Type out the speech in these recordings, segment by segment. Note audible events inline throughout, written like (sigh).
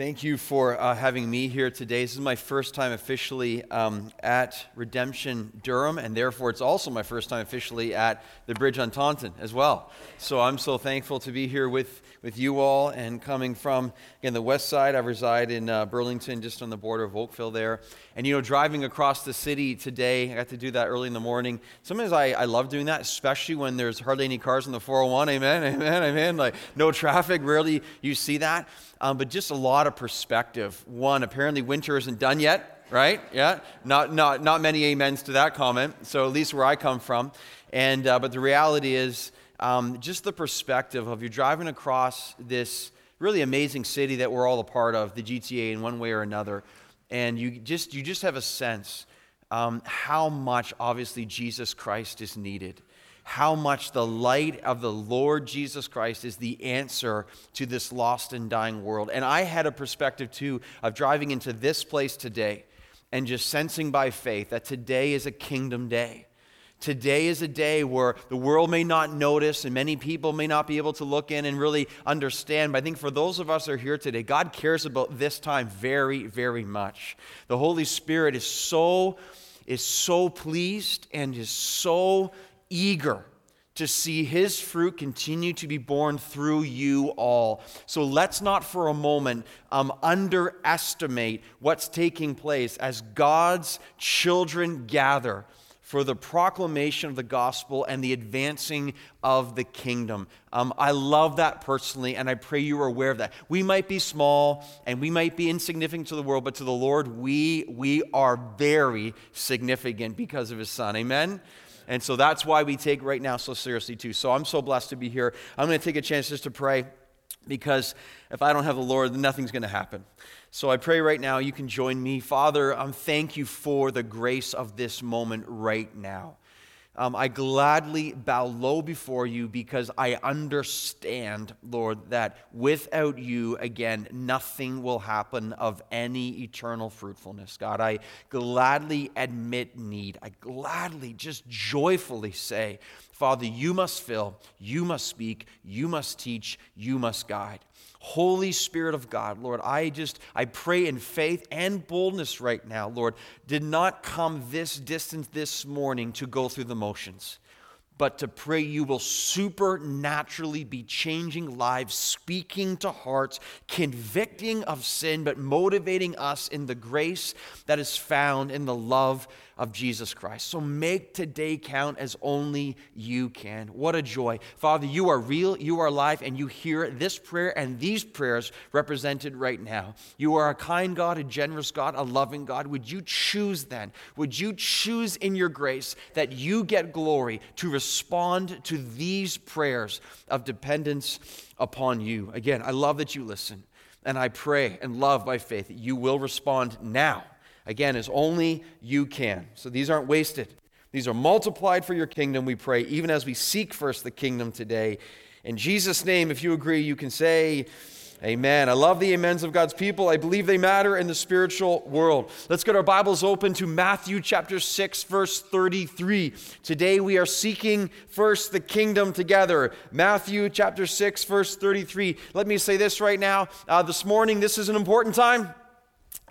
Thank you for uh, having me here today. This is my first time officially um, at Redemption Durham, and therefore it's also my first time officially at the Bridge on Taunton as well. So I'm so thankful to be here with, with you all and coming from, again, the west side. I reside in uh, Burlington, just on the border of Oakville there. And, you know, driving across the city today, I got to do that early in the morning. Sometimes I, I love doing that, especially when there's hardly any cars on the 401. Amen, amen, amen. Like, no traffic, rarely you see that um, but just a lot of perspective. One, apparently winter isn't done yet, right? Yeah, not, not, not many amens to that comment. So at least where I come from. And, uh, but the reality is um, just the perspective of you're driving across this really amazing city that we're all a part of, the GTA in one way or another. And you just, you just have a sense um, how much obviously Jesus Christ is needed how much the light of the Lord Jesus Christ is the answer to this lost and dying world. And I had a perspective too of driving into this place today and just sensing by faith that today is a kingdom day. Today is a day where the world may not notice and many people may not be able to look in and really understand. But I think for those of us who are here today, God cares about this time very, very much. The Holy Spirit is so, is so pleased and is so eager to see his fruit continue to be borne through you all. So let's not for a moment um, underestimate what's taking place as God's children gather for the proclamation of the gospel and the advancing of the kingdom. Um, I love that personally, and I pray you are aware of that. We might be small and we might be insignificant to the world, but to the Lord, we, we are very significant because of his son. Amen? And so that's why we take right now so seriously, too. So I'm so blessed to be here. I'm going to take a chance just to pray because if I don't have the Lord, nothing's going to happen. So I pray right now you can join me. Father, I um, thank you for the grace of this moment right now. Um, I gladly bow low before you because I understand, Lord, that without you, again, nothing will happen of any eternal fruitfulness. God, I gladly admit need. I gladly, just joyfully say, Father, you must fill, you must speak, you must teach, you must guide. Holy Spirit of God, Lord, I just, I pray in faith and boldness right now, Lord, did not come this distance this morning to go through the motions but to pray you will supernaturally be changing lives, speaking to hearts, convicting of sin, but motivating us in the grace that is found in the love of Jesus Christ. So make today count as only you can. What a joy. Father, you are real, you are alive, and you hear this prayer and these prayers represented right now. You are a kind God, a generous God, a loving God. Would you choose then? Would you choose in your grace that you get glory to respond to these prayers of dependence upon you? Again, I love that you listen. And I pray and love by faith that you will respond now again, as only you can. So these aren't wasted. These are multiplied for your kingdom, we pray, even as we seek first the kingdom today. In Jesus' name, if you agree, you can say, Amen. I love the amens of God's people. I believe they matter in the spiritual world. Let's get our Bibles open to Matthew chapter 6, verse 33. Today we are seeking first the kingdom together. Matthew chapter 6, verse 33. Let me say this right now. Uh, this morning, this is an important time.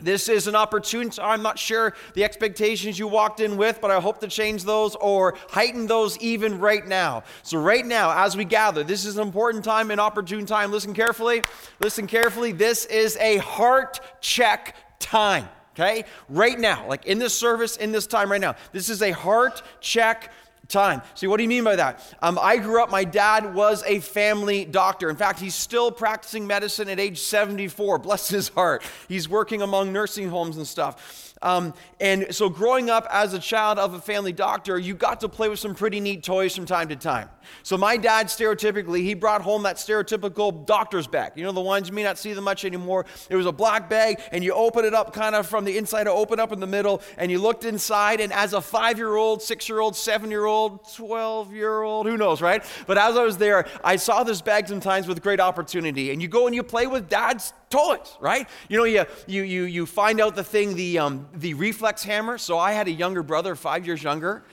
This is an opportunity. I'm not sure the expectations you walked in with, but I hope to change those or heighten those even right now. So, right now, as we gather, this is an important time, an opportune time. Listen carefully. Listen carefully. This is a heart check time. Okay? Right now, like in this service, in this time right now, this is a heart check time. See, what do you mean by that? Um, I grew up, my dad was a family doctor. In fact, he's still practicing medicine at age 74. (laughs) Bless his heart. He's working among nursing homes and stuff. Um, and so, growing up as a child of a family doctor, you got to play with some pretty neat toys from time to time. So, my dad, stereotypically, he brought home that stereotypical doctor's bag. You know, the ones you may not see them much anymore. It was a black bag, and you open it up kind of from the inside to open up in the middle, and you looked inside. And as a five year old, six year old, seven year old, 12 year old, who knows, right? But as I was there, I saw this bag sometimes with great opportunity. And you go and you play with dad's toys, right? You know, you, you, you, you find out the thing, the, um, the reflex hammer. So I had a younger brother, five years younger.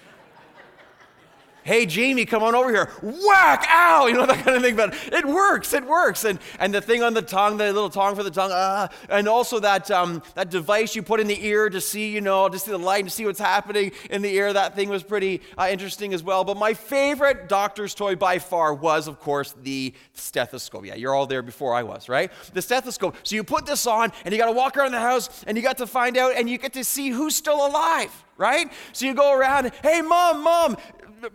Hey, Jamie, come on over here. Whack, ow, you know, (laughs) that kind of thing. But it works, it works. And, and the thing on the tongue, the little tongue for the tongue, uh, and also that, um, that device you put in the ear to see, you know, to see the light and see what's happening in the ear. That thing was pretty uh, interesting as well. But my favorite doctor's toy by far was, of course, the stethoscope. Yeah, you're all there before I was, right? The stethoscope. So you put this on, and you got to walk around the house, and you got to find out, and you get to see who's still alive right? So you go around, hey, mom, mom,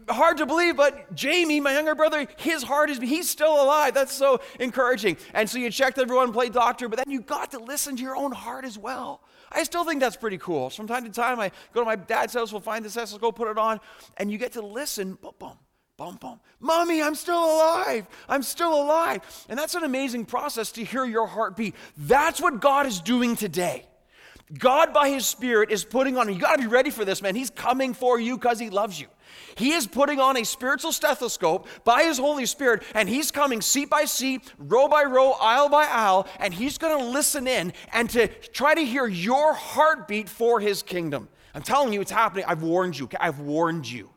hard to believe, but Jamie, my younger brother, his heart is, he's still alive. That's so encouraging. And so you checked everyone, played doctor, but then you got to listen to your own heart as well. I still think that's pretty cool. From time to time, I go to my dad's house, we'll find this, go put it on, and you get to listen, boom, boom, boom, boom. Mommy, I'm still alive. I'm still alive. And that's an amazing process to hear your heartbeat. That's what God is doing today. God, by His Spirit, is putting on, you got to be ready for this, man. He's coming for you because He loves you. He is putting on a spiritual stethoscope by His Holy Spirit, and He's coming seat by seat, row by row, aisle by aisle, and He's going to listen in and to try to hear your heartbeat for His kingdom. I'm telling you, it's happening. I've warned you. I've warned you.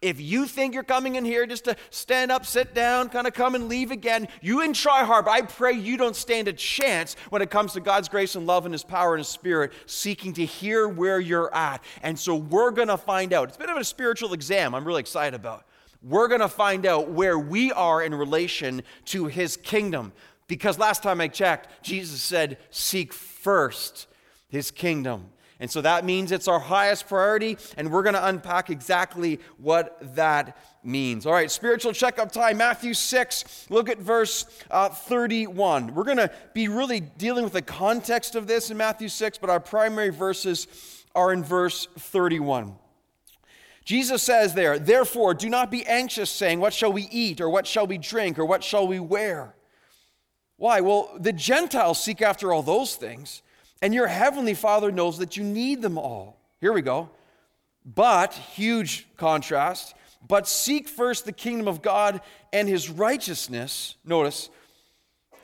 If you think you're coming in here just to stand up, sit down, kind of come and leave again, you and try hard, but I pray you don't stand a chance when it comes to God's grace and love and His power and His Spirit, seeking to hear where you're at. And so we're going to find out. It's a bit of a spiritual exam I'm really excited about. We're going to find out where we are in relation to His kingdom. Because last time I checked, Jesus said, Seek first His kingdom and so that means it's our highest priority, and we're going to unpack exactly what that means. All right, spiritual checkup time, Matthew 6, look at verse uh, 31. We're going to be really dealing with the context of this in Matthew 6, but our primary verses are in verse 31. Jesus says there, Therefore, do not be anxious, saying, What shall we eat, or what shall we drink, or what shall we wear? Why? Well, the Gentiles seek after all those things and your heavenly Father knows that you need them all. Here we go. But, huge contrast, but seek first the kingdom of God and his righteousness. Notice,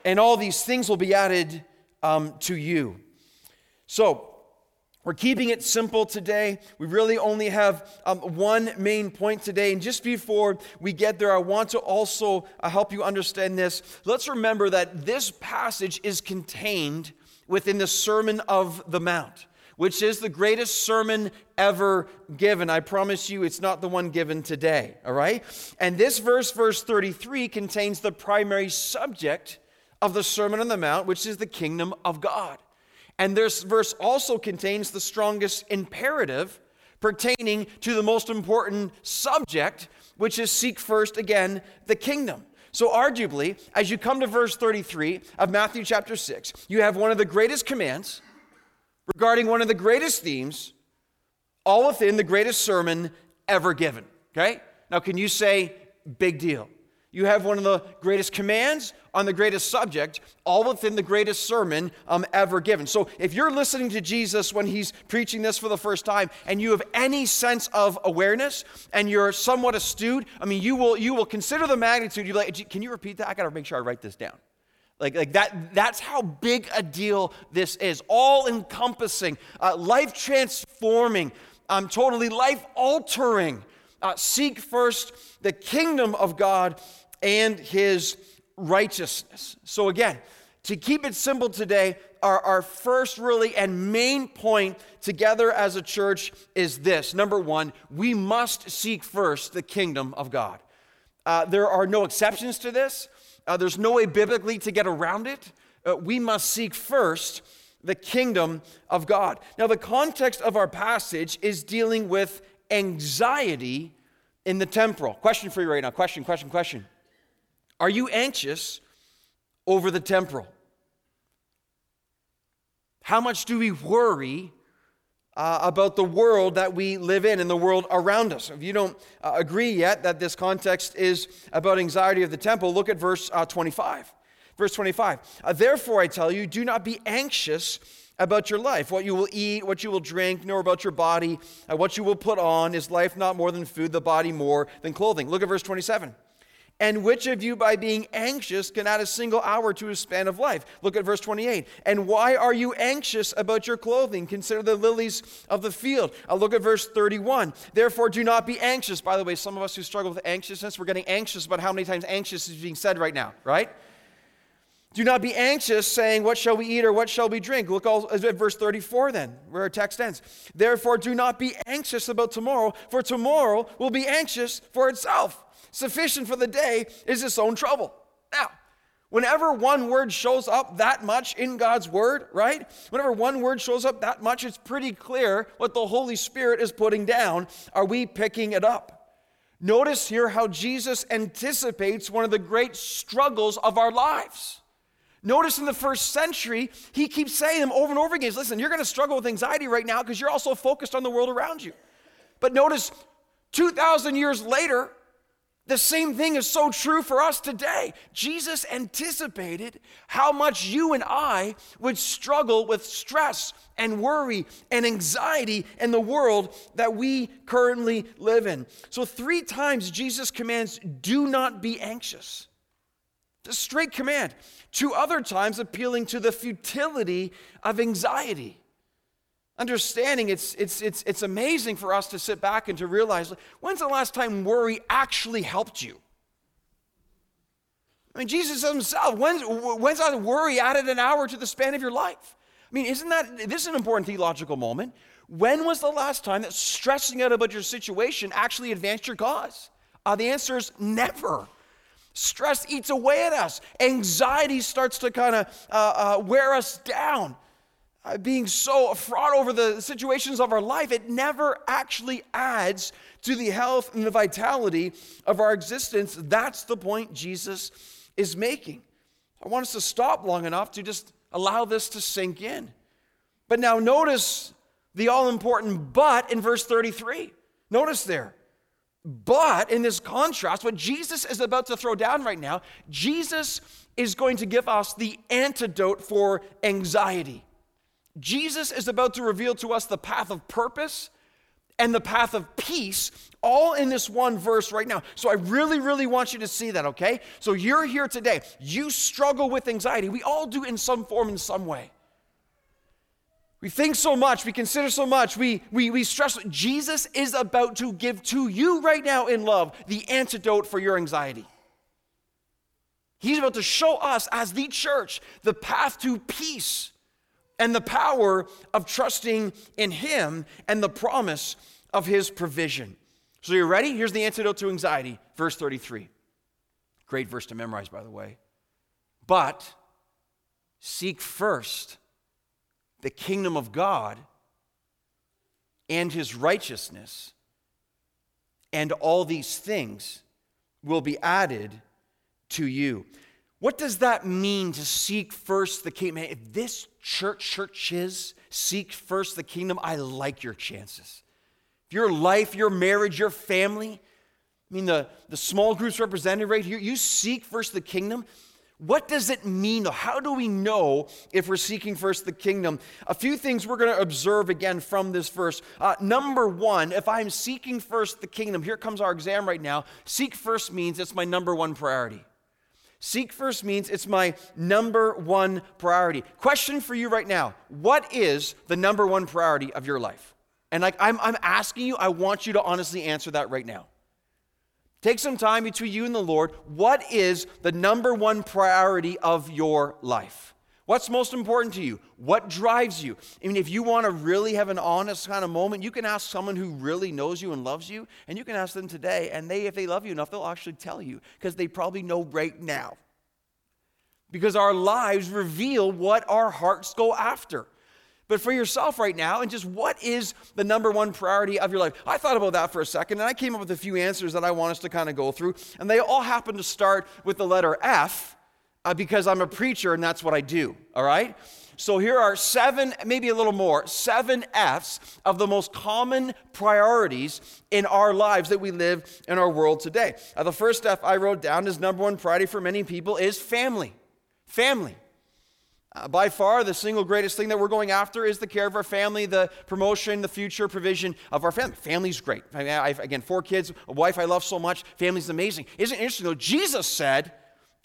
and all these things will be added um, to you. So, we're keeping it simple today. We really only have um, one main point today. And just before we get there, I want to also uh, help you understand this. Let's remember that this passage is contained within the Sermon of the Mount, which is the greatest sermon ever given. I promise you it's not the one given today, all right? And this verse, verse 33, contains the primary subject of the Sermon on the Mount, which is the kingdom of God. And this verse also contains the strongest imperative pertaining to the most important subject, which is seek first again the kingdom. So, arguably, as you come to verse 33 of Matthew chapter 6, you have one of the greatest commands regarding one of the greatest themes, all within the greatest sermon ever given. Okay? Now, can you say, big deal? You have one of the greatest commands on the greatest subject, all within the greatest sermon um, ever given. So, if you're listening to Jesus when he's preaching this for the first time, and you have any sense of awareness, and you're somewhat astute, I mean, you will you will consider the magnitude. You like, can you repeat that? I got to make sure I write this down. Like, like that, that's how big a deal this is. All encompassing, uh, life transforming, um, totally life altering. Uh, seek first the kingdom of God and his righteousness. So, again, to keep it simple today, our, our first really and main point together as a church is this number one, we must seek first the kingdom of God. Uh, there are no exceptions to this, uh, there's no way biblically to get around it. Uh, we must seek first the kingdom of God. Now, the context of our passage is dealing with anxiety in the temporal. Question for you right now. Question, question, question. Are you anxious over the temporal? How much do we worry uh, about the world that we live in and the world around us? If you don't uh, agree yet that this context is about anxiety of the temple, look at verse uh, 25. Verse 25. Uh, Therefore, I tell you, do not be anxious about your life, what you will eat, what you will drink, nor about your body, uh, what you will put on. Is life not more than food, the body more than clothing? Look at verse 27. And which of you, by being anxious, can add a single hour to his span of life? Look at verse 28. And why are you anxious about your clothing? Consider the lilies of the field. I'll look at verse 31. Therefore, do not be anxious. By the way, some of us who struggle with anxiousness, we're getting anxious about how many times anxious is being said right now, right? Do not be anxious, saying, What shall we eat or what shall we drink? Look at verse 34 then, where our text ends. Therefore, do not be anxious about tomorrow, for tomorrow will be anxious for itself. Sufficient for the day is its own trouble. Now, whenever one word shows up that much in God's word, right? Whenever one word shows up that much, it's pretty clear what the Holy Spirit is putting down. Are we picking it up? Notice here how Jesus anticipates one of the great struggles of our lives. Notice in the first century, he keeps saying them over and over again. Listen, you're going to struggle with anxiety right now because you're also focused on the world around you. But notice 2,000 years later, the same thing is so true for us today. Jesus anticipated how much you and I would struggle with stress and worry and anxiety in the world that we currently live in. So, three times Jesus commands, do not be anxious. A straight command. Two other times appealing to the futility of anxiety. Understanding it's, it's, it's, it's amazing for us to sit back and to realize when's the last time worry actually helped you? I mean, Jesus himself, when's, when's that worry added an hour to the span of your life? I mean, isn't that, this is an important theological moment. When was the last time that stressing out about your situation actually advanced your cause? Uh, the answer is never. Stress eats away at us. Anxiety starts to kind of uh, uh, wear us down. Uh, being so fraught over the situations of our life, it never actually adds to the health and the vitality of our existence. That's the point Jesus is making. I want us to stop long enough to just allow this to sink in. But now notice the all important but in verse 33. Notice there. But in this contrast, what Jesus is about to throw down right now, Jesus is going to give us the antidote for anxiety. Jesus is about to reveal to us the path of purpose and the path of peace, all in this one verse right now. So I really, really want you to see that, okay? So you're here today. You struggle with anxiety. We all do in some form, in some way. We think so much, we consider so much, we, we, we stress. Jesus is about to give to you right now in love the antidote for your anxiety. He's about to show us as the church the path to peace and the power of trusting in Him and the promise of His provision. So, you're ready? Here's the antidote to anxiety, verse 33. Great verse to memorize, by the way. But seek first the kingdom of God and his righteousness, and all these things will be added to you. What does that mean to seek first the kingdom? If this church, churches seek first the kingdom, I like your chances. If your life, your marriage, your family, I mean, the, the small groups represented right here, you seek first the kingdom, what does it mean? How do we know if we're seeking first the kingdom? A few things we're going to observe again from this verse. Uh, number one, if I'm seeking first the kingdom, here comes our exam right now. Seek first means it's my number one priority. Seek first means it's my number one priority. Question for you right now What is the number one priority of your life? And like I'm, I'm asking you, I want you to honestly answer that right now. Take some time between you and the Lord. What is the number one priority of your life? What's most important to you? What drives you? I mean, if you want to really have an honest kind of moment, you can ask someone who really knows you and loves you, and you can ask them today, and they, if they love you enough, they'll actually tell you because they probably know right now. Because our lives reveal what our hearts go after but for yourself right now, and just what is the number one priority of your life? I thought about that for a second, and I came up with a few answers that I want us to kind of go through, and they all happen to start with the letter F uh, because I'm a preacher and that's what I do, all right? So here are seven, maybe a little more, seven F's of the most common priorities in our lives that we live in our world today. Uh, the first F I wrote down as number one priority for many people is family. Family. Uh, by far, the single greatest thing that we're going after is the care of our family, the promotion, the future provision of our family. Family's great. I I've, again, four kids, a wife I love so much. Family's amazing. Isn't it interesting though? Jesus said,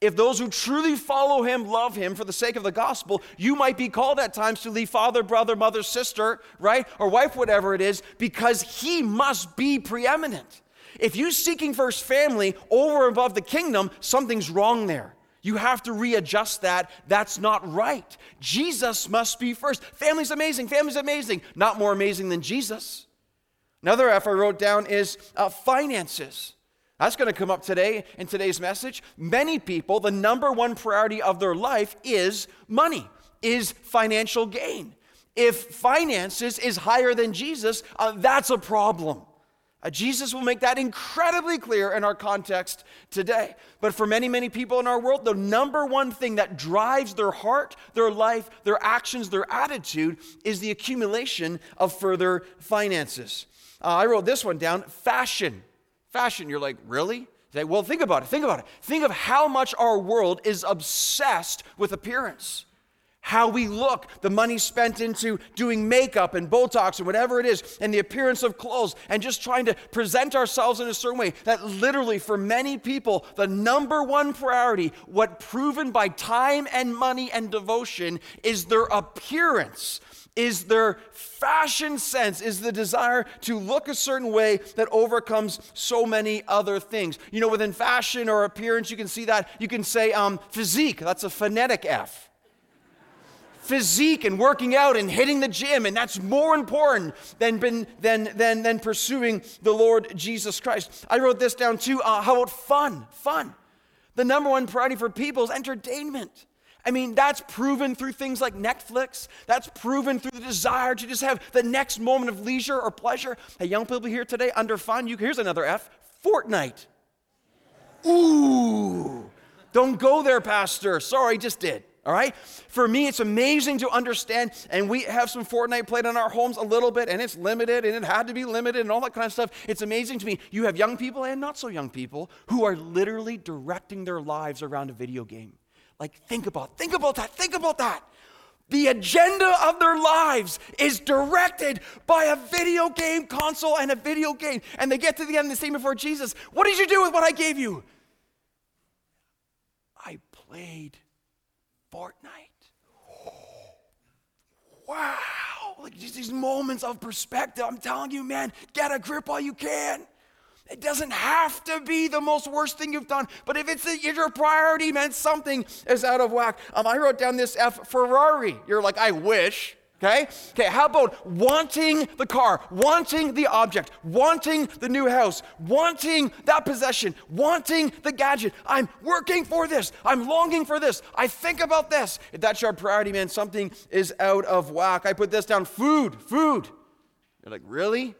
if those who truly follow him love him for the sake of the gospel, you might be called at times to leave father, brother, mother, sister, right? Or wife, whatever it is, because he must be preeminent. If you're seeking first family over above the kingdom, something's wrong there. You have to readjust that. That's not right. Jesus must be first. Family's amazing. Family's amazing. Not more amazing than Jesus. Another F I wrote down is uh, finances. That's going to come up today in today's message. Many people, the number one priority of their life is money, is financial gain. If finances is higher than Jesus, uh, that's a problem. Uh, Jesus will make that incredibly clear in our context today. But for many, many people in our world, the number one thing that drives their heart, their life, their actions, their attitude is the accumulation of further finances. Uh, I wrote this one down fashion. Fashion. You're like, really? Say, well, think about it. Think about it. Think of how much our world is obsessed with appearance how we look, the money spent into doing makeup and Botox and whatever it is, and the appearance of clothes, and just trying to present ourselves in a certain way. That literally, for many people, the number one priority, what proven by time and money and devotion, is their appearance. Is their fashion sense, is the desire to look a certain way that overcomes so many other things. You know, within fashion or appearance, you can see that. You can say um, physique, that's a phonetic F physique and working out and hitting the gym, and that's more important than, been, than, than, than pursuing the Lord Jesus Christ. I wrote this down too. Uh, how about fun? Fun. The number one priority for people is entertainment. I mean, that's proven through things like Netflix. That's proven through the desire to just have the next moment of leisure or pleasure. Hey, young people here today, under fun, you, here's another F Fortnite. Ooh, don't go there, Pastor. Sorry, just did. All right? For me, it's amazing to understand, and we have some Fortnite played in our homes a little bit, and it's limited, and it had to be limited, and all that kind of stuff. It's amazing to me. You have young people and not so young people who are literally directing their lives around a video game. Like, think about, think about that, think about that. The agenda of their lives is directed by a video game console and a video game. And they get to the end of the same before Jesus. What did you do with what I gave you? I played Fortnite. (gasps) Wow. Like just these moments of perspective. I'm telling you, man, get a grip while you can. It doesn't have to be the most worst thing you've done, but if it's a, your priority, man, something is out of whack. Um, I wrote down this F Ferrari. You're like, I wish. Okay? Okay, how about wanting the car, wanting the object, wanting the new house, wanting that possession, wanting the gadget? I'm working for this. I'm longing for this. I think about this. If that's your priority, man, something is out of whack. I put this down food, food. You're like, really?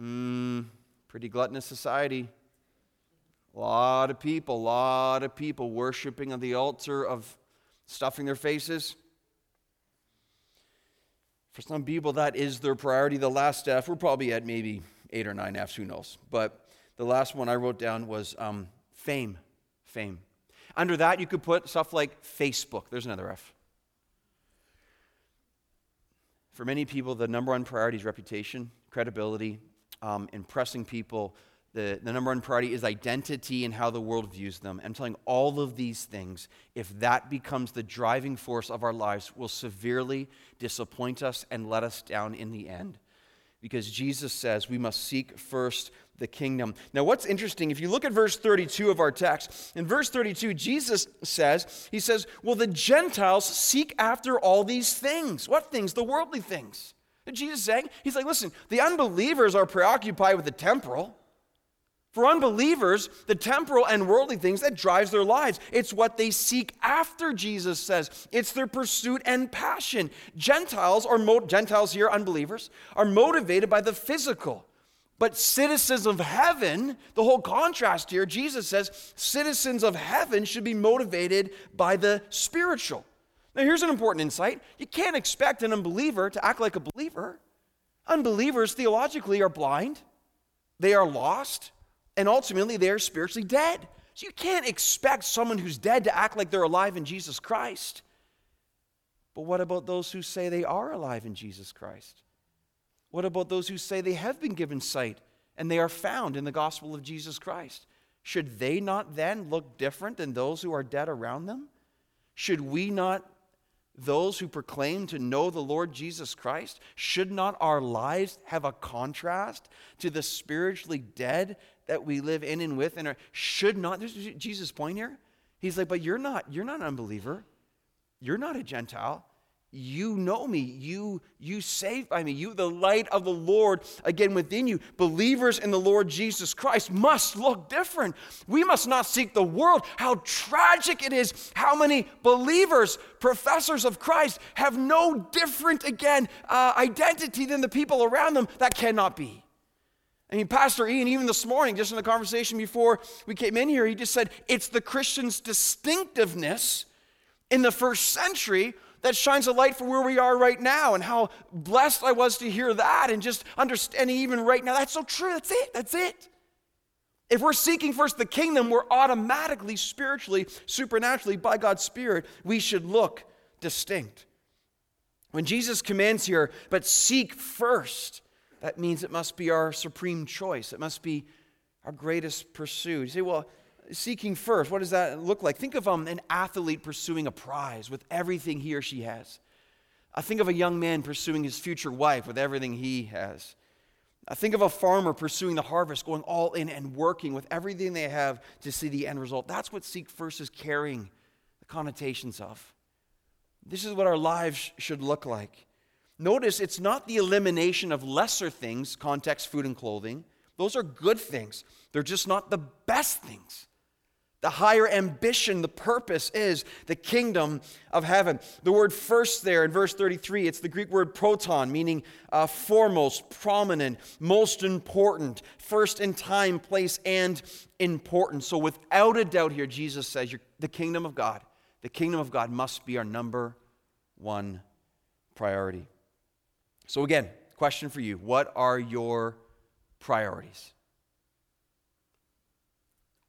Mmm, pretty gluttonous society. A lot of people, a lot of people worshiping on the altar of stuffing their faces. For some people, that is their priority. The last F, we're probably at maybe eight or nine Fs, who knows. But the last one I wrote down was um, fame. Fame. Under that, you could put stuff like Facebook. There's another F. For many people, the number one priority is reputation, credibility, um, impressing people, the, the number one priority is identity and how the world views them. I'm telling all of these things, if that becomes the driving force of our lives, will severely disappoint us and let us down in the end. Because Jesus says we must seek first the kingdom. Now, what's interesting, if you look at verse 32 of our text, in verse 32, Jesus says, He says, Well, the Gentiles seek after all these things. What things? The worldly things. And Jesus saying, He's like, Listen, the unbelievers are preoccupied with the temporal. For unbelievers, the temporal and worldly things that drives their lives. It's what they seek after, Jesus says. It's their pursuit and passion. Gentiles are mo- Gentiles here, unbelievers, are motivated by the physical. But citizens of heaven, the whole contrast here, Jesus says citizens of heaven should be motivated by the spiritual. Now, here's an important insight you can't expect an unbeliever to act like a believer. Unbelievers theologically are blind, they are lost, and ultimately they are spiritually dead. So you can't expect someone who's dead to act like they're alive in Jesus Christ. But what about those who say they are alive in Jesus Christ? What about those who say they have been given sight and they are found in the gospel of Jesus Christ? Should they not then look different than those who are dead around them? Should we not, those who proclaim to know the Lord Jesus Christ, should not our lives have a contrast to the spiritually dead that we live in and with? And are, should not, there's Jesus' point here. He's like, but you're not, you're not an unbeliever. You're not a Gentile. You know me. You, you saved by me. You, the light of the Lord, again within you. Believers in the Lord Jesus Christ must look different. We must not seek the world. How tragic it is how many believers, professors of Christ, have no different, again, uh, identity than the people around them. That cannot be. I mean, Pastor Ian, even this morning, just in the conversation before we came in here, he just said it's the Christian's distinctiveness in the first century that shines a light for where we are right now and how blessed I was to hear that and just understanding even right now. That's so true. That's it. That's it. If we're seeking first the kingdom, we're automatically, spiritually, supernaturally, by God's Spirit, we should look distinct. When Jesus commands here, but seek first, that means it must be our supreme choice. It must be our greatest pursuit. You say, well, seeking first, what does that look like? Think of um, an athlete pursuing a prize with everything he or she has. I think of a young man pursuing his future wife with everything he has. I think of a farmer pursuing the harvest, going all in and working with everything they have to see the end result. That's what seek first is carrying the connotations of. This is what our lives should look like. Notice it's not the elimination of lesser things, context, food, and clothing. Those are good things. They're just not the best things. The higher ambition, the purpose is the kingdom of heaven. The word first there in verse 33, it's the Greek word proton, meaning uh, foremost, prominent, most important, first in time, place, and importance. So, without a doubt, here, Jesus says the kingdom of God, the kingdom of God must be our number one priority. So, again, question for you What are your priorities?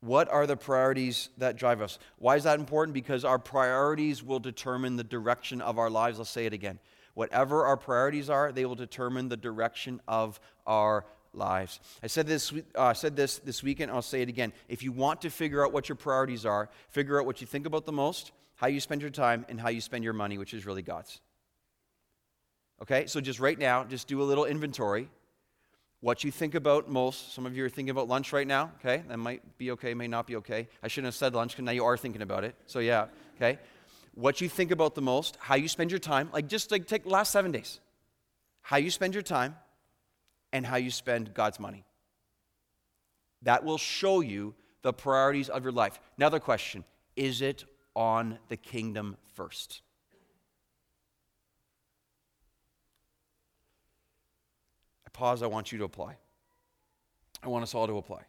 What are the priorities that drive us? Why is that important? Because our priorities will determine the direction of our lives. I'll say it again. Whatever our priorities are, they will determine the direction of our lives. I said this, uh, said this this weekend. I'll say it again. If you want to figure out what your priorities are, figure out what you think about the most, how you spend your time, and how you spend your money, which is really God's. Okay, so just right now, just do a little inventory what you think about most. Some of you are thinking about lunch right now, okay? That might be okay, may not be okay. I shouldn't have said lunch because now you are thinking about it. So, yeah, okay? What you think about the most, how you spend your time, like just like take last seven days, how you spend your time, and how you spend God's money. That will show you the priorities of your life. Another question is it on the kingdom first? Pause I want you to apply. I want us all to apply.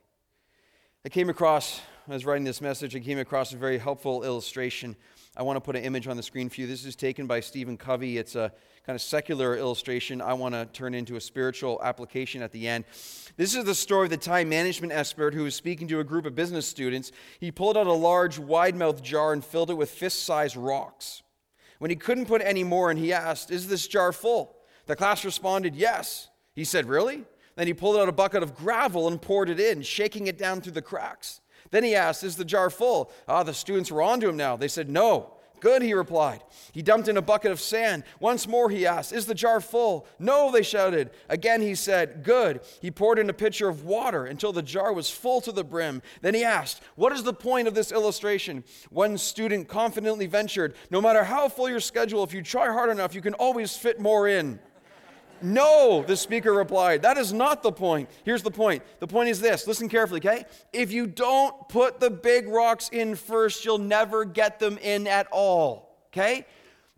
I came across, I was writing this message, I came across a very helpful illustration. I want to put an image on the screen for you. This is taken by Stephen Covey. It's a kind of secular illustration I want to turn into a spiritual application at the end. This is the story of the time management expert who was speaking to a group of business students. He pulled out a large, wide mouthed jar and filled it with fist sized rocks. When he couldn't put any more in, he asked, Is this jar full? The class responded, Yes. He said, Really? Then he pulled out a bucket of gravel and poured it in, shaking it down through the cracks. Then he asked, Is the jar full? Ah, the students were onto him now. They said, No. Good, he replied. He dumped in a bucket of sand. Once more he asked, Is the jar full? No, they shouted. Again he said, Good. He poured in a pitcher of water until the jar was full to the brim. Then he asked, What is the point of this illustration? One student confidently ventured, No matter how full your schedule, if you try hard enough, you can always fit more in. No, the speaker replied. That is not the point. Here's the point. The point is this listen carefully, okay? If you don't put the big rocks in first, you'll never get them in at all, okay?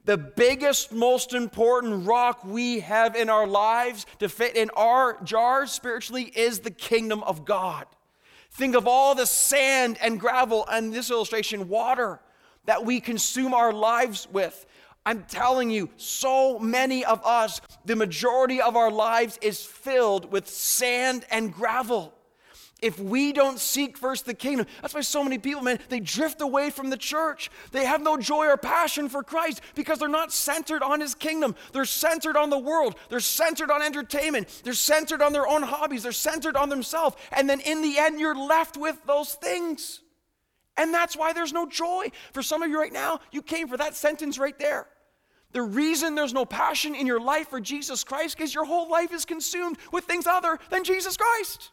The biggest, most important rock we have in our lives to fit in our jars spiritually is the kingdom of God. Think of all the sand and gravel, and this illustration, water that we consume our lives with. I'm telling you, so many of us, the majority of our lives is filled with sand and gravel. if we don't seek first the kingdom. That's why so many people, man, they drift away from the church. They have no joy or passion for Christ because they're not centered on his kingdom. They're centered on the world. They're centered on entertainment. They're centered on their own hobbies. They're centered on themselves. And then in the end, you're left with those things. And that's why there's no joy. For some of you right now, you came for that sentence right there. The reason there's no passion in your life for Jesus Christ is your whole life is consumed with things other than Jesus Christ.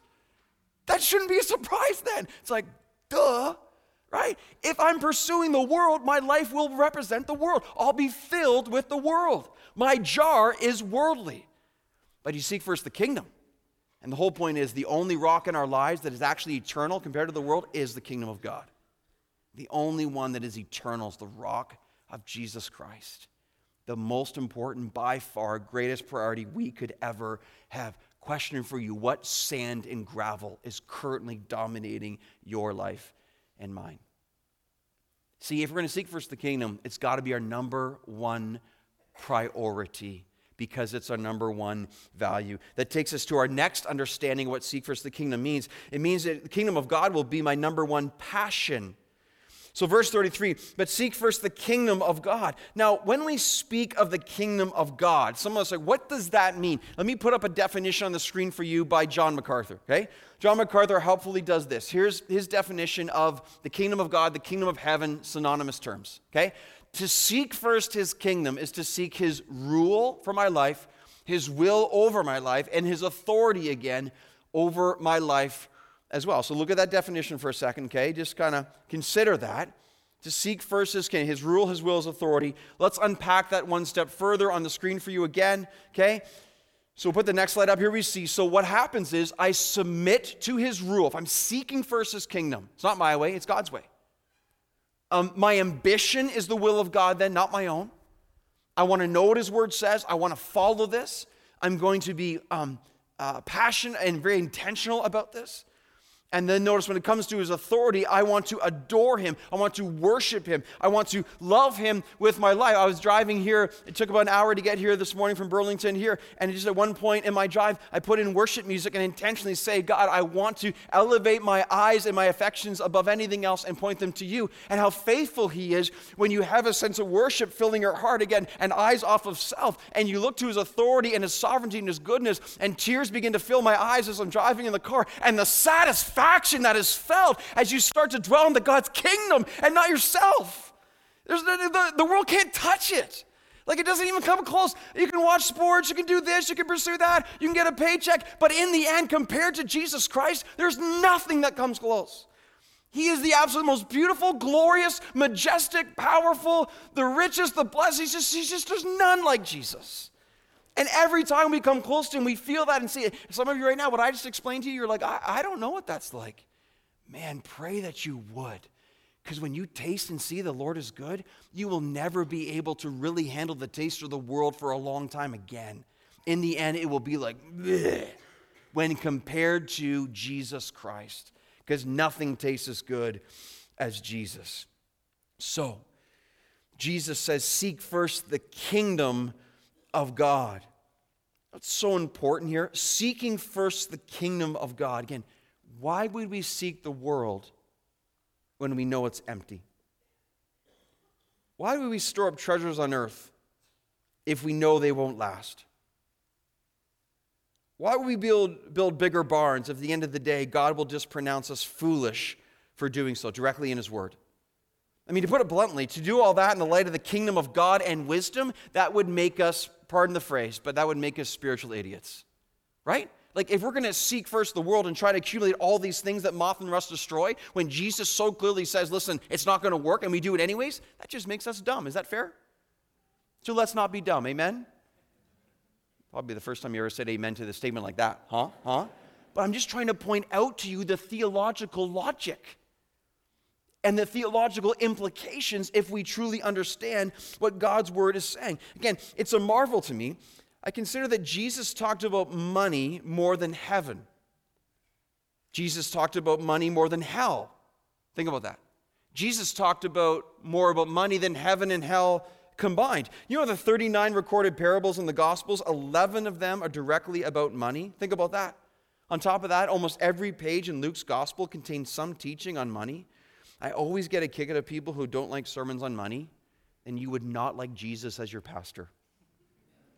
That shouldn't be a surprise then. It's like, duh, right? If I'm pursuing the world, my life will represent the world. I'll be filled with the world. My jar is worldly. But you seek first the kingdom. And the whole point is the only rock in our lives that is actually eternal compared to the world is the kingdom of God. The only one that is eternal is the rock of Jesus Christ. The most important, by far, greatest priority we could ever have question for you what sand and gravel is currently dominating your life and mine? See, if we're going to seek first the kingdom, it's got to be our number one priority because it's our number one value. That takes us to our next understanding of what seek first the kingdom means. It means that the kingdom of God will be my number one passion. So, verse 33, but seek first the kingdom of God. Now, when we speak of the kingdom of God, some of us like, what does that mean? Let me put up a definition on the screen for you by John MacArthur, okay? John MacArthur helpfully does this. Here's his definition of the kingdom of God, the kingdom of heaven, synonymous terms, okay? To seek first his kingdom is to seek his rule for my life, his will over my life, and his authority again over my life as well. So look at that definition for a second, okay? Just kind of consider that. To seek first his king, his rule, his will, his authority. Let's unpack that one step further on the screen for you again, okay? So we'll put the next slide up here. We see. So what happens is I submit to his rule. If I'm seeking first his kingdom, it's not my way, it's God's way. Um, my ambition is the will of God, then, not my own. I want to know what his word says. I want to follow this. I'm going to be um, uh, passionate and very intentional about this. And then notice when it comes to his authority, I want to adore him. I want to worship him. I want to love him with my life. I was driving here. It took about an hour to get here this morning from Burlington here. And just at one point in my drive, I put in worship music and intentionally say, God, I want to elevate my eyes and my affections above anything else and point them to you. And how faithful he is when you have a sense of worship filling your heart again and eyes off of self. And you look to his authority and his sovereignty and his goodness. And tears begin to fill my eyes as I'm driving in the car. And the satisfaction satisfaction that is felt as you start to dwell in the God's kingdom and not yourself. There's, the, the, world can't touch it. Like it doesn't even come close. You can watch sports, you can do this, you can pursue that, you can get a paycheck, but in the end, compared to Jesus Christ, there's nothing that comes close. He is the absolute most beautiful, glorious, majestic, powerful, the richest, the blessed. He's just, he's just, there's none like Jesus. And every time we come close to Him, we feel that and see it. Some of you right now, what I just explained to you, you're like, I, I don't know what that's like. Man, pray that you would. Because when you taste and see the Lord is good, you will never be able to really handle the taste of the world for a long time again. In the end, it will be like, Bleh, when compared to Jesus Christ, because nothing tastes as good as Jesus. So, Jesus says, Seek first the kingdom of God. That's so important here. Seeking first the kingdom of God. Again, why would we seek the world when we know it's empty? Why would we store up treasures on earth if we know they won't last? Why would we build, build bigger barns if at the end of the day God will just pronounce us foolish for doing so directly in His Word? I mean, to put it bluntly, to do all that in the light of the kingdom of God and wisdom, that would make us pardon the phrase, but that would make us spiritual idiots, right? Like, if we're going to seek first the world and try to accumulate all these things that moth and rust destroy, when Jesus so clearly says, listen, it's not going to work, and we do it anyways, that just makes us dumb. Is that fair? So let's not be dumb. Amen? Probably the first time you ever said amen to the statement like that. Huh? Huh? But I'm just trying to point out to you the theological logic and the theological implications if we truly understand what God's word is saying. Again, it's a marvel to me. I consider that Jesus talked about money more than heaven. Jesus talked about money more than hell. Think about that. Jesus talked about more about money than heaven and hell combined. You know the 39 recorded parables in the Gospels, 11 of them are directly about money. Think about that. On top of that, almost every page in Luke's gospel contains some teaching on money. I always get a kick out of people who don't like sermons on money, and you would not like Jesus as your pastor.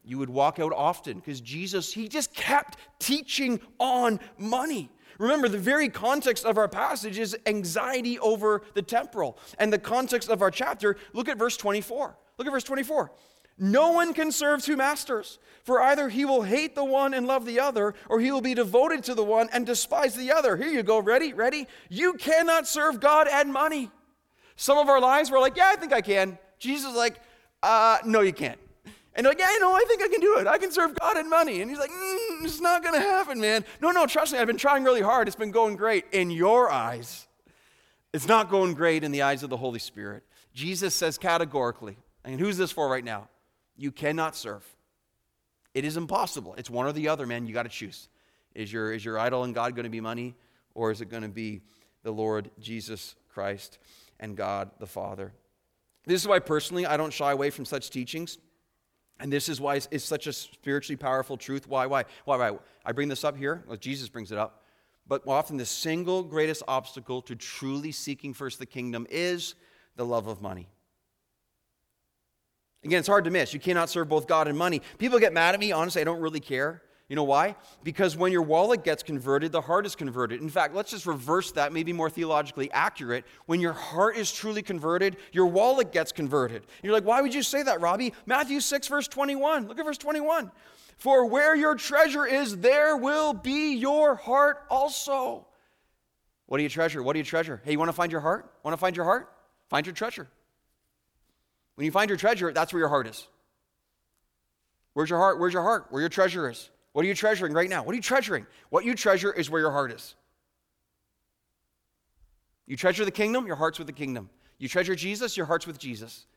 You would walk out often because Jesus, he just kept teaching on money. Remember, the very context of our passage is anxiety over the temporal. And the context of our chapter, look at verse 24. Look at verse 24. No one can serve two masters, for either he will hate the one and love the other, or he will be devoted to the one and despise the other. Here you go, ready? Ready? You cannot serve God and money. Some of our lives, we're like, yeah, I think I can. Jesus is like, uh, no, you can't. And like, yeah, no, I think I can do it. I can serve God and money. And he's like, mm, it's not going to happen, man. No, no, trust me. I've been trying really hard. It's been going great in your eyes. It's not going great in the eyes of the Holy Spirit. Jesus says categorically, and who's this for right now? You cannot serve. It is impossible. It's one or the other, man. You got to choose. Is your, is your idol and God going to be money, or is it going to be the Lord Jesus Christ and God the Father? This is why, personally, I don't shy away from such teachings. And this is why it's such a spiritually powerful truth. Why? Why? Why? Why? I bring this up here. Well, Jesus brings it up. But often the single greatest obstacle to truly seeking first the kingdom is the love of money. Again, it's hard to miss. You cannot serve both God and money. People get mad at me. Honestly, I don't really care. You know why? Because when your wallet gets converted, the heart is converted. In fact, let's just reverse that, maybe more theologically accurate. When your heart is truly converted, your wallet gets converted. You're like, why would you say that, Robbie? Matthew 6, verse 21. Look at verse 21. For where your treasure is, there will be your heart also. What do you treasure? What do you treasure? Hey, you want to find your heart? Want to find your heart? Find your treasure. When you find your treasure, that's where your heart is. Where's your heart? Where's your heart? Where your treasure is. What are you treasuring right now? What are you treasuring? What you treasure is where your heart is. You treasure the kingdom, your heart's with the kingdom. You treasure Jesus, your heart's with Jesus.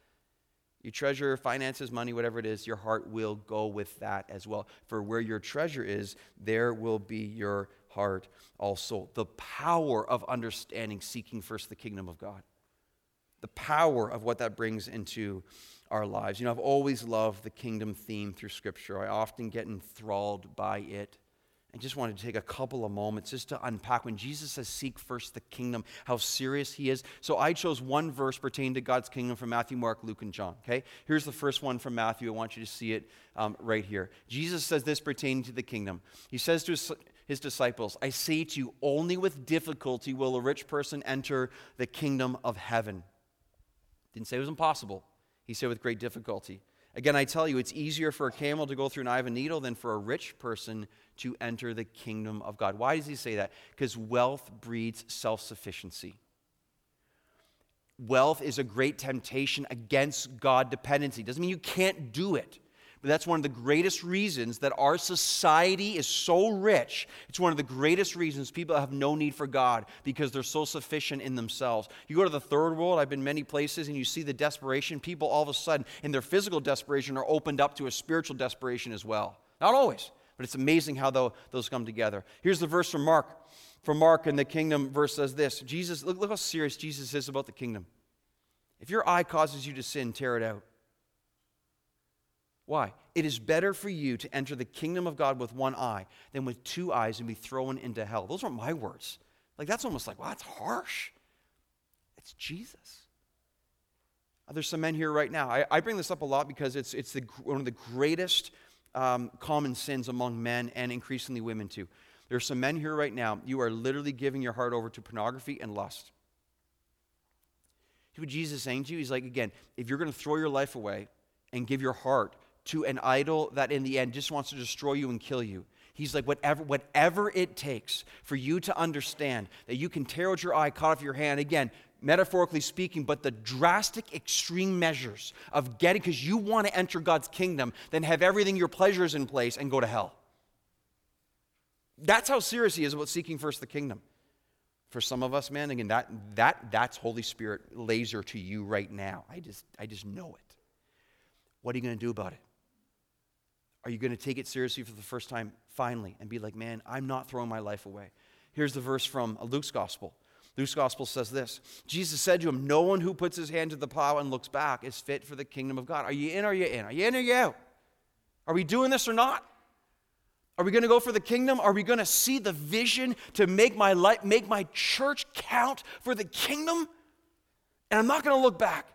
You treasure finances, money, whatever it is, your heart will go with that as well. For where your treasure is, there will be your heart also. The power of understanding, seeking first the kingdom of God the power of what that brings into our lives. You know, I've always loved the kingdom theme through Scripture. I often get enthralled by it. I just wanted to take a couple of moments just to unpack when Jesus says, Seek first the kingdom, how serious he is. So I chose one verse pertaining to God's kingdom from Matthew, Mark, Luke, and John. Okay? Here's the first one from Matthew. I want you to see it um, right here. Jesus says this pertaining to the kingdom. He says to his, his disciples, I say to you, only with difficulty will a rich person enter the kingdom of heaven. Didn't say it was impossible. He said with great difficulty. Again, I tell you, it's easier for a camel to go through an eye of a needle than for a rich person to enter the kingdom of God. Why does he say that? Because wealth breeds self sufficiency. Wealth is a great temptation against God dependency. Doesn't mean you can't do it. But that's one of the greatest reasons that our society is so rich. It's one of the greatest reasons people have no need for God because they're so sufficient in themselves. You go to the third world, I've been many places, and you see the desperation. People all of a sudden, in their physical desperation, are opened up to a spiritual desperation as well. Not always, but it's amazing how those come together. Here's the verse from Mark. From Mark in the kingdom verse says this Jesus, look, look how serious Jesus is about the kingdom. If your eye causes you to sin, tear it out. Why? It is better for you to enter the kingdom of God with one eye than with two eyes and be thrown into hell. Those aren't my words. Like, that's almost like, wow, that's harsh. It's Jesus. Uh, there's some men here right now. I, I, bring this up a lot because it's, it's the, one of the greatest um, common sins among men and increasingly women, too. There's some men here right now. You are literally giving your heart over to pornography and lust. See what Jesus is saying to you? He's like, again, if you're going to throw your life away and give your heart to an idol that in the end just wants to destroy you and kill you. He's like, whatever, whatever it takes for you to understand that you can tear out your eye, cut off your hand, again, metaphorically speaking, but the drastic, extreme measures of getting, because you want to enter God's kingdom, then have everything, your pleasures in place, and go to hell. That's how serious he is about seeking first the kingdom. For some of us, man, again, that, that, that's Holy Spirit laser to you right now. I just, I just know it. What are you going to do about it? Are you going to take it seriously for the first time finally and be like, man, I'm not throwing my life away? Here's the verse from uh, Luke's gospel. Luke's gospel says this Jesus said to him, No one who puts his hand to the plow and looks back is fit for the kingdom of God. Are you in or are you in? Are you in or are you out? Are we doing this or not? Are we going to go for the kingdom? Are we going to see the vision to make my life, make my church count for the kingdom? And I'm not going to look back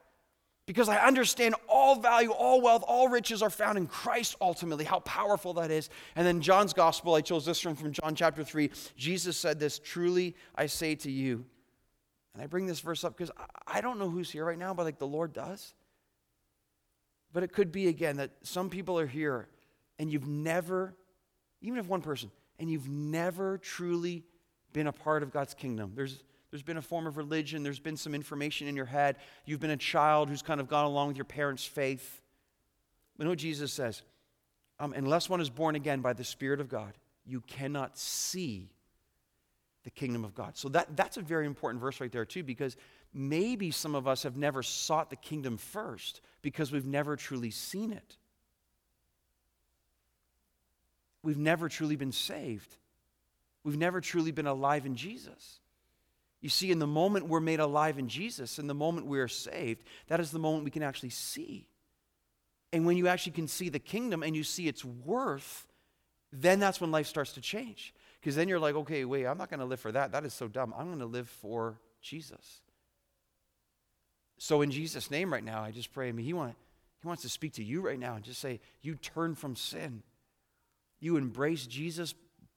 because I understand all value, all wealth, all riches are found in Christ ultimately, how powerful that is. And then John's gospel, I chose this one from John chapter 3. Jesus said this Truly I say to you, and I bring this verse up because I don't know who's here right now, but like the Lord does. But it could be again that some people are here and you've never, even if one person, and you've never truly been a part of God's kingdom. There's, there's been a form of religion, there's been some information in your head. You've been a child who's kind of gone along with your parents' faith. You know what Jesus says? Um, unless one is born again by the Spirit of God, you cannot see the kingdom of God. So that, that's a very important verse right there, too, because maybe some of us have never sought the kingdom first because we've never truly seen it. We've never truly been saved. We've never truly been alive in Jesus. You see, in the moment we're made alive in Jesus, in the moment we are saved, that is the moment we can actually see. And when you actually can see the kingdom and you see its worth, then that's when life starts to change. Because then you're like, okay, wait, I'm not going to live for that. That is so dumb. I'm going to live for Jesus. So, in Jesus' name right now, I just pray, I mean, he, want, he wants to speak to you right now and just say, you turn from sin. You embrace Jesus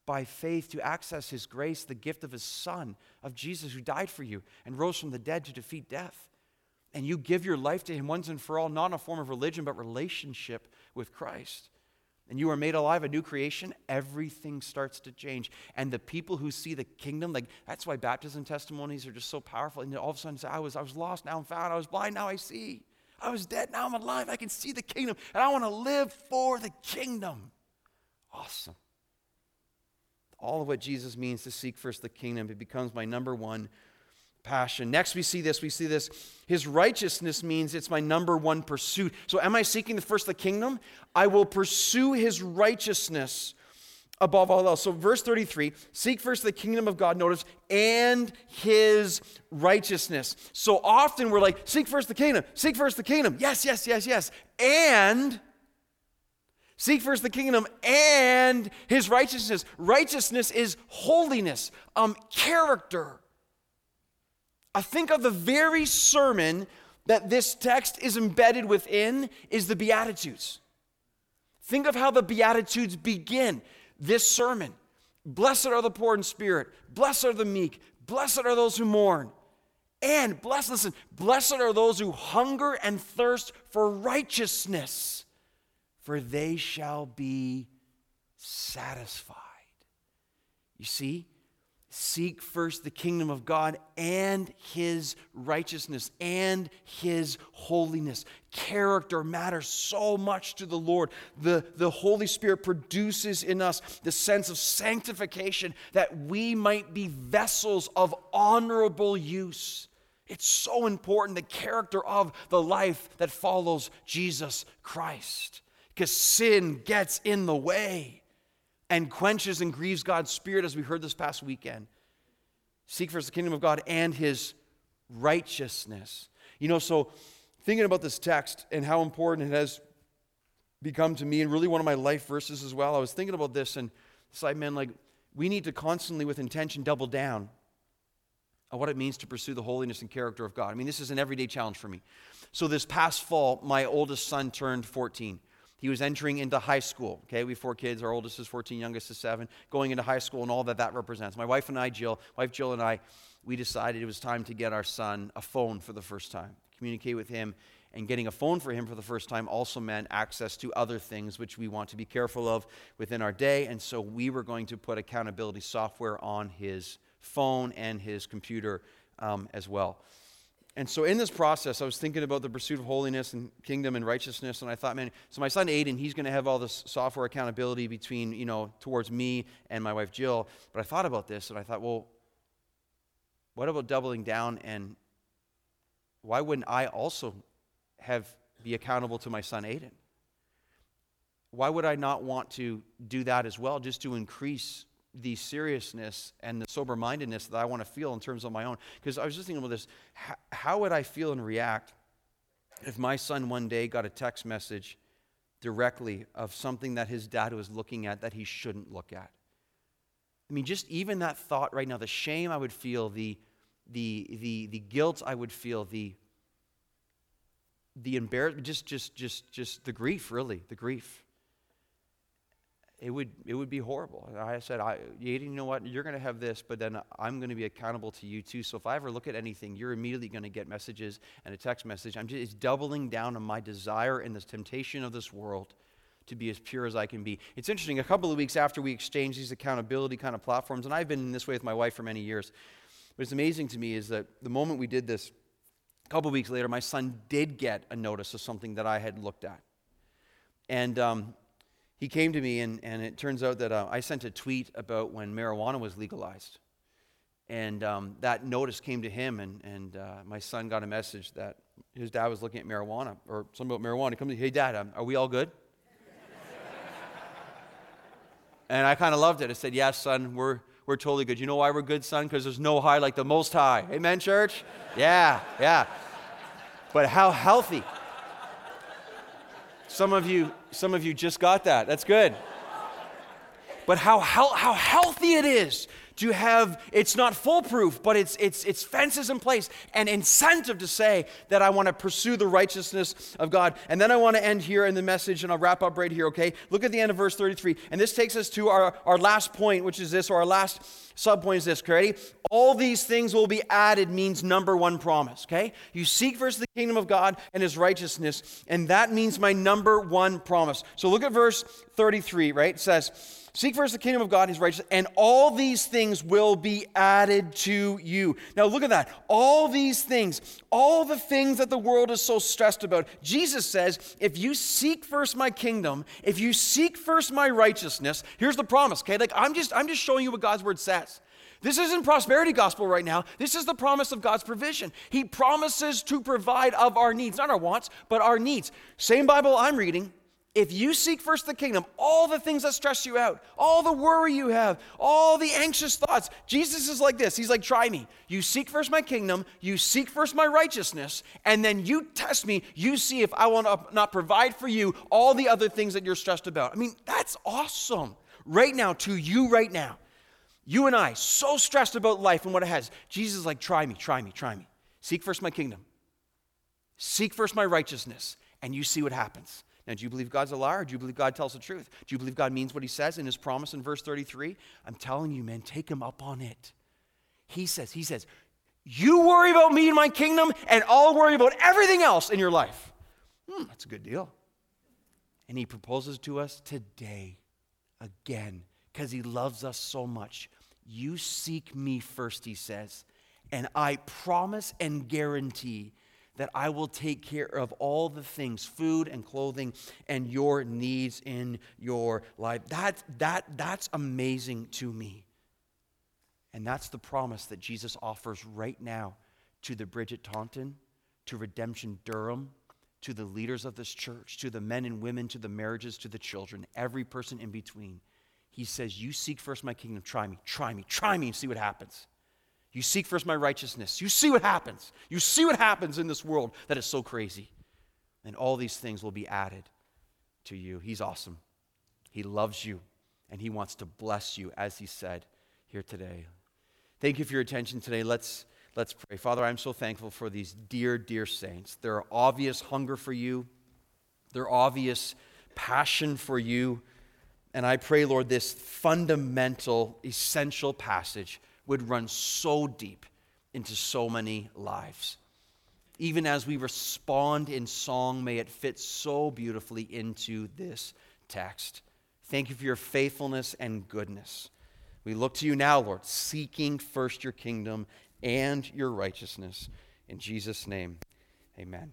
by faith to access his grace, the gift of his Son, of Jesus who died for you and rose from the dead to defeat death. And you give your life to him once and for all, not in a form of religion, but relationship with Christ and you are made alive, a new creation, everything starts to change. And the people who see the kingdom, like that's why baptism testimonies are just so powerful. And all of a sudden I was, I was lost, now I'm found. I was blind, now I see. I was dead, now I'm alive. I can see the kingdom. And I want to live for the kingdom. Awesome. All of what Jesus means to seek first the kingdom, it becomes my number one passion. Next, we see this. We see this. His righteousness means it's my number one pursuit. So, am I seeking the first the kingdom? I will pursue his righteousness above all else. So, verse 33 seek first the kingdom of God, notice, and his righteousness. So often we're like, seek first the kingdom, seek first the kingdom. Yes, yes, yes, yes. And. Seek first the kingdom and his righteousness. Righteousness is holiness, um, character. I think of the very sermon that this text is embedded within is the Beatitudes. Think of how the Beatitudes begin this sermon. Blessed are the poor in spirit, blessed are the meek, blessed are those who mourn. And blessed, listen, blessed are those who hunger and thirst for righteousness, for they shall be satisfied. You see, Seek first the kingdom of God and his righteousness and his holiness. Character matters so much to the Lord. The, the Holy Spirit produces in us the sense of sanctification that we might be vessels of honorable use. It's so important, the character of the life that follows Jesus Christ, because sin gets in the way and quenches and grieves God's Spirit, as we heard this past weekend. Seek first the kingdom of God and his righteousness. You know, so thinking about this text and how important it has become to me, and really one of my life verses as well, I was thinking about this and it's man, like, we need to constantly, with intention, double down on what it means to pursue the holiness and character of God. I mean, this is an everyday challenge for me. So, this past fall, my oldest son turned 14. He was entering into high school. Okay, we have four kids. Our oldest is 14, youngest is seven, going into high school and all that that represents. My wife and I, Jill, wife Jill and I, we decided it was time to get our son a phone for the first time, communicate with him. And getting a phone for him for the first time also meant access to other things which we want to be careful of within our day. And so we were going to put accountability software on his phone and his computer um, as well. And so in this process, I was thinking about the pursuit of holiness and kingdom and righteousness, and I thought, man, so my son Aiden, he's going to have all this software accountability between, you know, towards me and my wife Jill. But I thought about this, and I thought, well, what about doubling down and why wouldn't I also have be accountable to my son Aiden? Why would I not want to do that as well, just to increase the seriousness and the sober mindedness that I want to feel in terms of my own. Because I was just thinking about this how, how, would I feel and react if my son one day got a text message directly of something that his dad was looking at that he shouldn't look at. I mean, just even that thought right now, the shame I would feel, the, the, the, the guilt I would feel, the, the embarrassment, just, just, just, just the grief, really, the grief. It would, it would be horrible. And I said, I, you know what? You're going to have this, but then I'm going to be accountable to you too. So if I ever look at anything, you're immediately going to get messages and a text message. I'm just, it's doubling down on my desire and the temptation of this world to be as pure as I can be. It's interesting, a couple of weeks after we exchanged these accountability kind of platforms, and I've been in this way with my wife for many years, it's amazing to me is that the moment we did this, a couple of weeks later, my son did get a notice of something that I had looked at. And um, he came to me, and, and it turns out that uh, I sent a tweet about when marijuana was legalized. And um, that notice came to him, and, and uh, my son got a message that his dad was looking at marijuana, or something about marijuana. He comes to me, hey, dad, um, are we all good? (laughs) and I kind of loved it. I said, yes, son, we're, we're totally good. You know why we're good, son? Because there's no high like the most high. Amen, church? Yeah, yeah. But how healthy. Some of you, some of you just got that. That's good. But how, how, how healthy it is to have it's not foolproof but it's it's it's fences in place and incentive to say that i want to pursue the righteousness of god. And then i want to end here in the message and i'll wrap up right here okay? Look at the end of verse 33 and this takes us to our our last point which is this or our last subpoint is this ready? All these things will be added means number one promise okay? You seek first the kingdom of god and his righteousness and that means my number one promise. So look at verse 33 right it says Seek first the kingdom of God and his righteousness, and all these things will be added to you. Now, look at that. All these things, all the things that the world is so stressed about. Jesus says, if you seek first my kingdom, if you seek first my righteousness, here's the promise, okay? Like, I'm just, I'm just showing you what God's word says. This isn't prosperity gospel right now. This is the promise of God's provision. He promises to provide of our needs, not our wants, but our needs. Same Bible I'm reading, if you seek first the kingdom, all the things that stress you out, all the worry you have, all the anxious thoughts, Jesus is like this. He's like, try me. You seek first my kingdom, you seek first my righteousness, and then you test me. You see if I will not provide for you all the other things that you're stressed about. I mean, that's awesome. Right now, to you right now. You and I, so stressed about life and what it has. Jesus is like, try me, try me, try me. Seek first my kingdom, seek first my righteousness, and you see what happens. Now, do you believe God's a liar? do you believe God tells the truth? Do you believe God means what he says in his promise in verse 33? I'm telling you, man, take him up on it. He says, he says, you worry about me and my kingdom, and I'll worry about everything else in your life. Hmm, that's a good deal. And he proposes to us today, again, because he loves us so much. You seek me first, he says, and I promise and guarantee that I will take care of all the things, food and clothing, and your needs in your life. That, that, that's amazing to me. And that's the promise that Jesus offers right now to the Bridget Taunton, to Redemption Durham, to the leaders of this church, to the men and women, to the marriages, to the children, every person in between. He says, You seek first my kingdom, try me, try me, try me, and see what happens. You seek first my righteousness. You see what happens. You see what happens in this world that is so crazy. And all these things will be added to you. He's awesome. He loves you, and He wants to bless you, as He said here today. Thank you for your attention today. Let's, let's pray. Father, I'm so thankful for these dear, dear saints. Their obvious hunger for you, their obvious passion for you. And I pray, Lord, this fundamental, essential passage would run so deep into so many lives. Even as we respond in song, may it fit so beautifully into this text. Thank you for your faithfulness and goodness. We look to you now, Lord, seeking first your kingdom and your righteousness. In Jesus' name, amen.